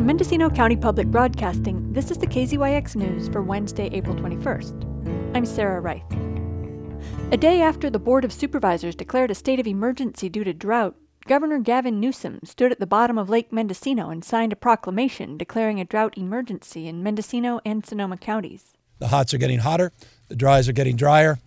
From Mendocino County Public Broadcasting, this is the KZYX News for Wednesday, April 21st. I'm Sarah Reith. A day after the Board of Supervisors declared a state of emergency due to drought, Governor Gavin Newsom stood at the bottom of Lake Mendocino and signed a proclamation declaring a drought emergency in Mendocino and Sonoma counties. The hots are getting hotter, the dries are getting drier.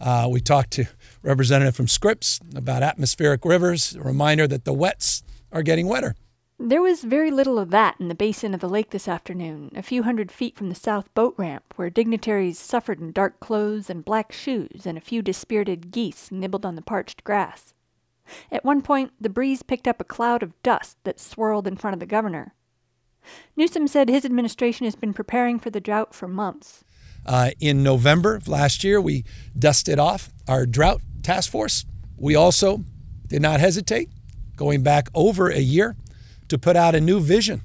Uh, we talked to representative from Scripps about atmospheric rivers, a reminder that the wets are getting wetter. There was very little of that in the basin of the lake this afternoon, a few hundred feet from the south boat ramp, where dignitaries suffered in dark clothes and black shoes, and a few dispirited geese nibbled on the parched grass. At one point, the breeze picked up a cloud of dust that swirled in front of the governor. Newsom said his administration has been preparing for the drought for months. Uh, in November of last year, we dusted off our drought task force. We also did not hesitate, going back over a year to put out a new vision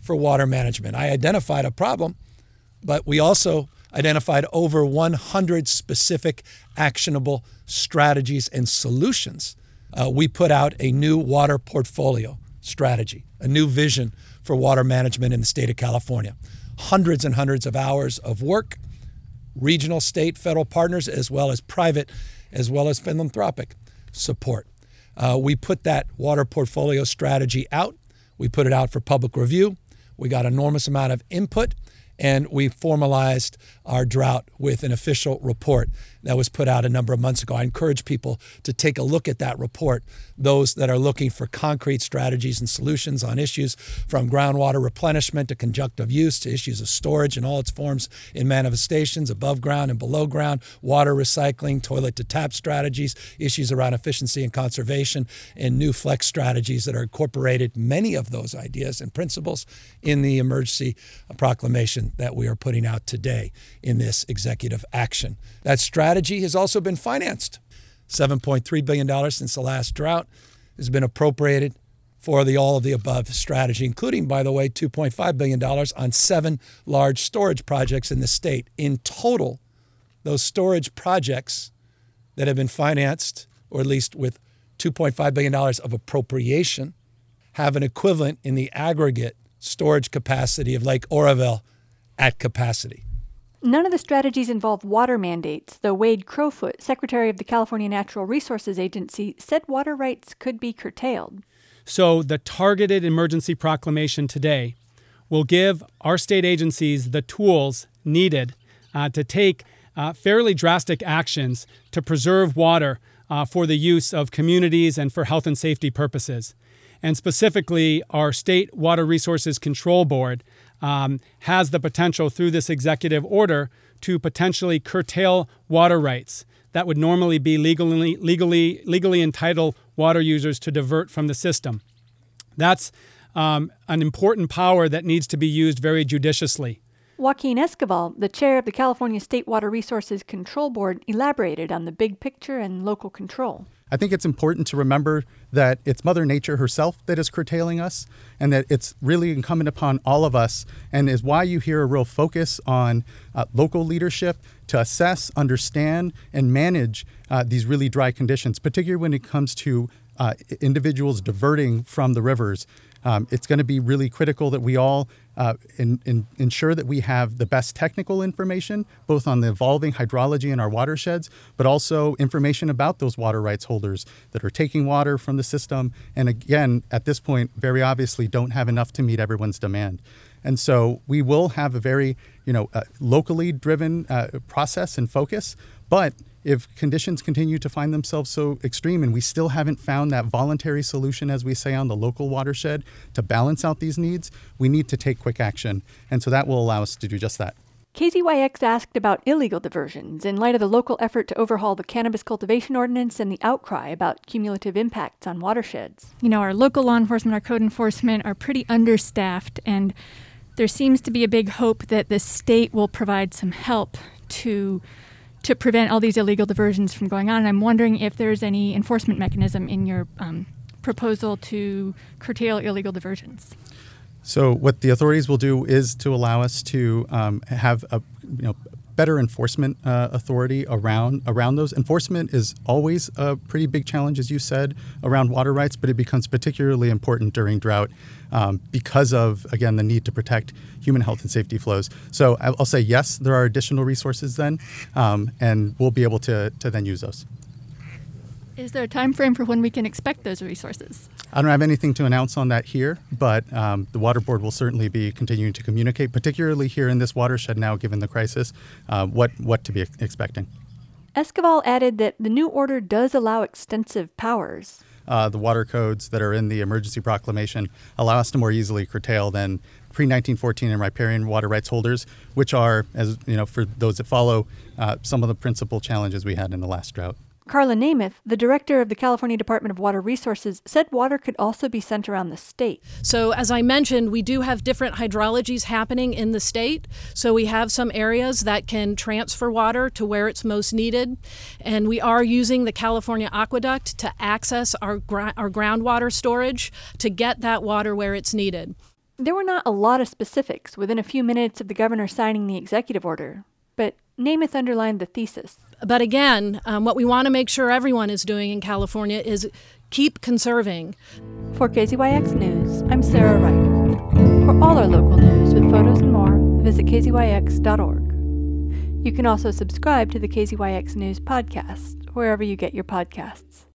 for water management. I identified a problem, but we also identified over 100 specific actionable strategies and solutions. Uh, we put out a new water portfolio strategy, a new vision for water management in the state of California. Hundreds and hundreds of hours of work, regional, state, federal partners, as well as private, as well as philanthropic support. Uh, we put that water portfolio strategy out we put it out for public review. We got enormous amount of input and we formalized our drought with an official report that was put out a number of months ago. I encourage people to take a look at that report, those that are looking for concrete strategies and solutions on issues from groundwater replenishment to conjunctive use to issues of storage in all its forms in manifestations, above ground and below ground, water recycling, toilet to tap strategies, issues around efficiency and conservation, and new flex strategies that are incorporated, many of those ideas and principles, in the emergency proclamation that we are putting out today in this executive action. That strategy has also been financed. $7.3 billion since the last drought has been appropriated for the all of the above strategy, including, by the way, $2.5 billion on seven large storage projects in the state. In total, those storage projects that have been financed, or at least with $2.5 billion of appropriation, have an equivalent in the aggregate storage capacity of Lake Oroville at capacity. None of the strategies involve water mandates, though Wade Crowfoot, Secretary of the California Natural Resources Agency, said water rights could be curtailed. So, the targeted emergency proclamation today will give our state agencies the tools needed uh, to take uh, fairly drastic actions to preserve water uh, for the use of communities and for health and safety purposes. And specifically, our State Water Resources Control Board um, has the potential through this executive order to potentially curtail water rights that would normally be legally, legally, legally entitled water users to divert from the system. That's um, an important power that needs to be used very judiciously. Joaquin Esquivel, the chair of the California State Water Resources Control Board, elaborated on the big picture and local control. I think it's important to remember that it's Mother Nature herself that is curtailing us, and that it's really incumbent upon all of us, and is why you hear a real focus on uh, local leadership to assess, understand, and manage uh, these really dry conditions, particularly when it comes to uh, individuals diverting from the rivers. Um, it's going to be really critical that we all uh, in, in, ensure that we have the best technical information, both on the evolving hydrology in our watersheds, but also information about those water rights holders that are taking water from the system. And again, at this point, very obviously don't have enough to meet everyone's demand. And so we will have a very, you know, uh, locally driven uh, process and focus, but if conditions continue to find themselves so extreme and we still haven't found that voluntary solution, as we say on the local watershed, to balance out these needs, we need to take quick action. And so that will allow us to do just that. KZYX asked about illegal diversions in light of the local effort to overhaul the cannabis cultivation ordinance and the outcry about cumulative impacts on watersheds. You know, our local law enforcement, our code enforcement are pretty understaffed, and there seems to be a big hope that the state will provide some help to to prevent all these illegal diversions from going on. And I'm wondering if there's any enforcement mechanism in your um, proposal to curtail illegal diversions. So what the authorities will do is to allow us to um, have a you know better enforcement uh, authority around around those. Enforcement is always a pretty big challenge, as you said, around water rights, but it becomes particularly important during drought um, because of again the need to protect human health and safety flows. So I'll say yes, there are additional resources then, um, and we'll be able to to then use those. Is there a time frame for when we can expect those resources? I don't have anything to announce on that here, but um, the Water Board will certainly be continuing to communicate, particularly here in this watershed now, given the crisis, uh, what what to be expecting. Esquivel added that the new order does allow extensive powers. Uh, the water codes that are in the emergency proclamation allow us to more easily curtail than pre 1914 and riparian water rights holders, which are, as you know, for those that follow, uh, some of the principal challenges we had in the last drought. Karla Nemeth, the director of the California Department of Water Resources, said water could also be sent around the state. So, as I mentioned, we do have different hydrologies happening in the state. So, we have some areas that can transfer water to where it's most needed. And we are using the California Aqueduct to access our, our groundwater storage to get that water where it's needed. There were not a lot of specifics within a few minutes of the governor signing the executive order, but Nemeth underlined the thesis. But again, um, what we want to make sure everyone is doing in California is keep conserving. For KZYX News, I'm Sarah Reith. For all our local news with photos and more, visit kzyx.org. You can also subscribe to the KZYX News podcast wherever you get your podcasts.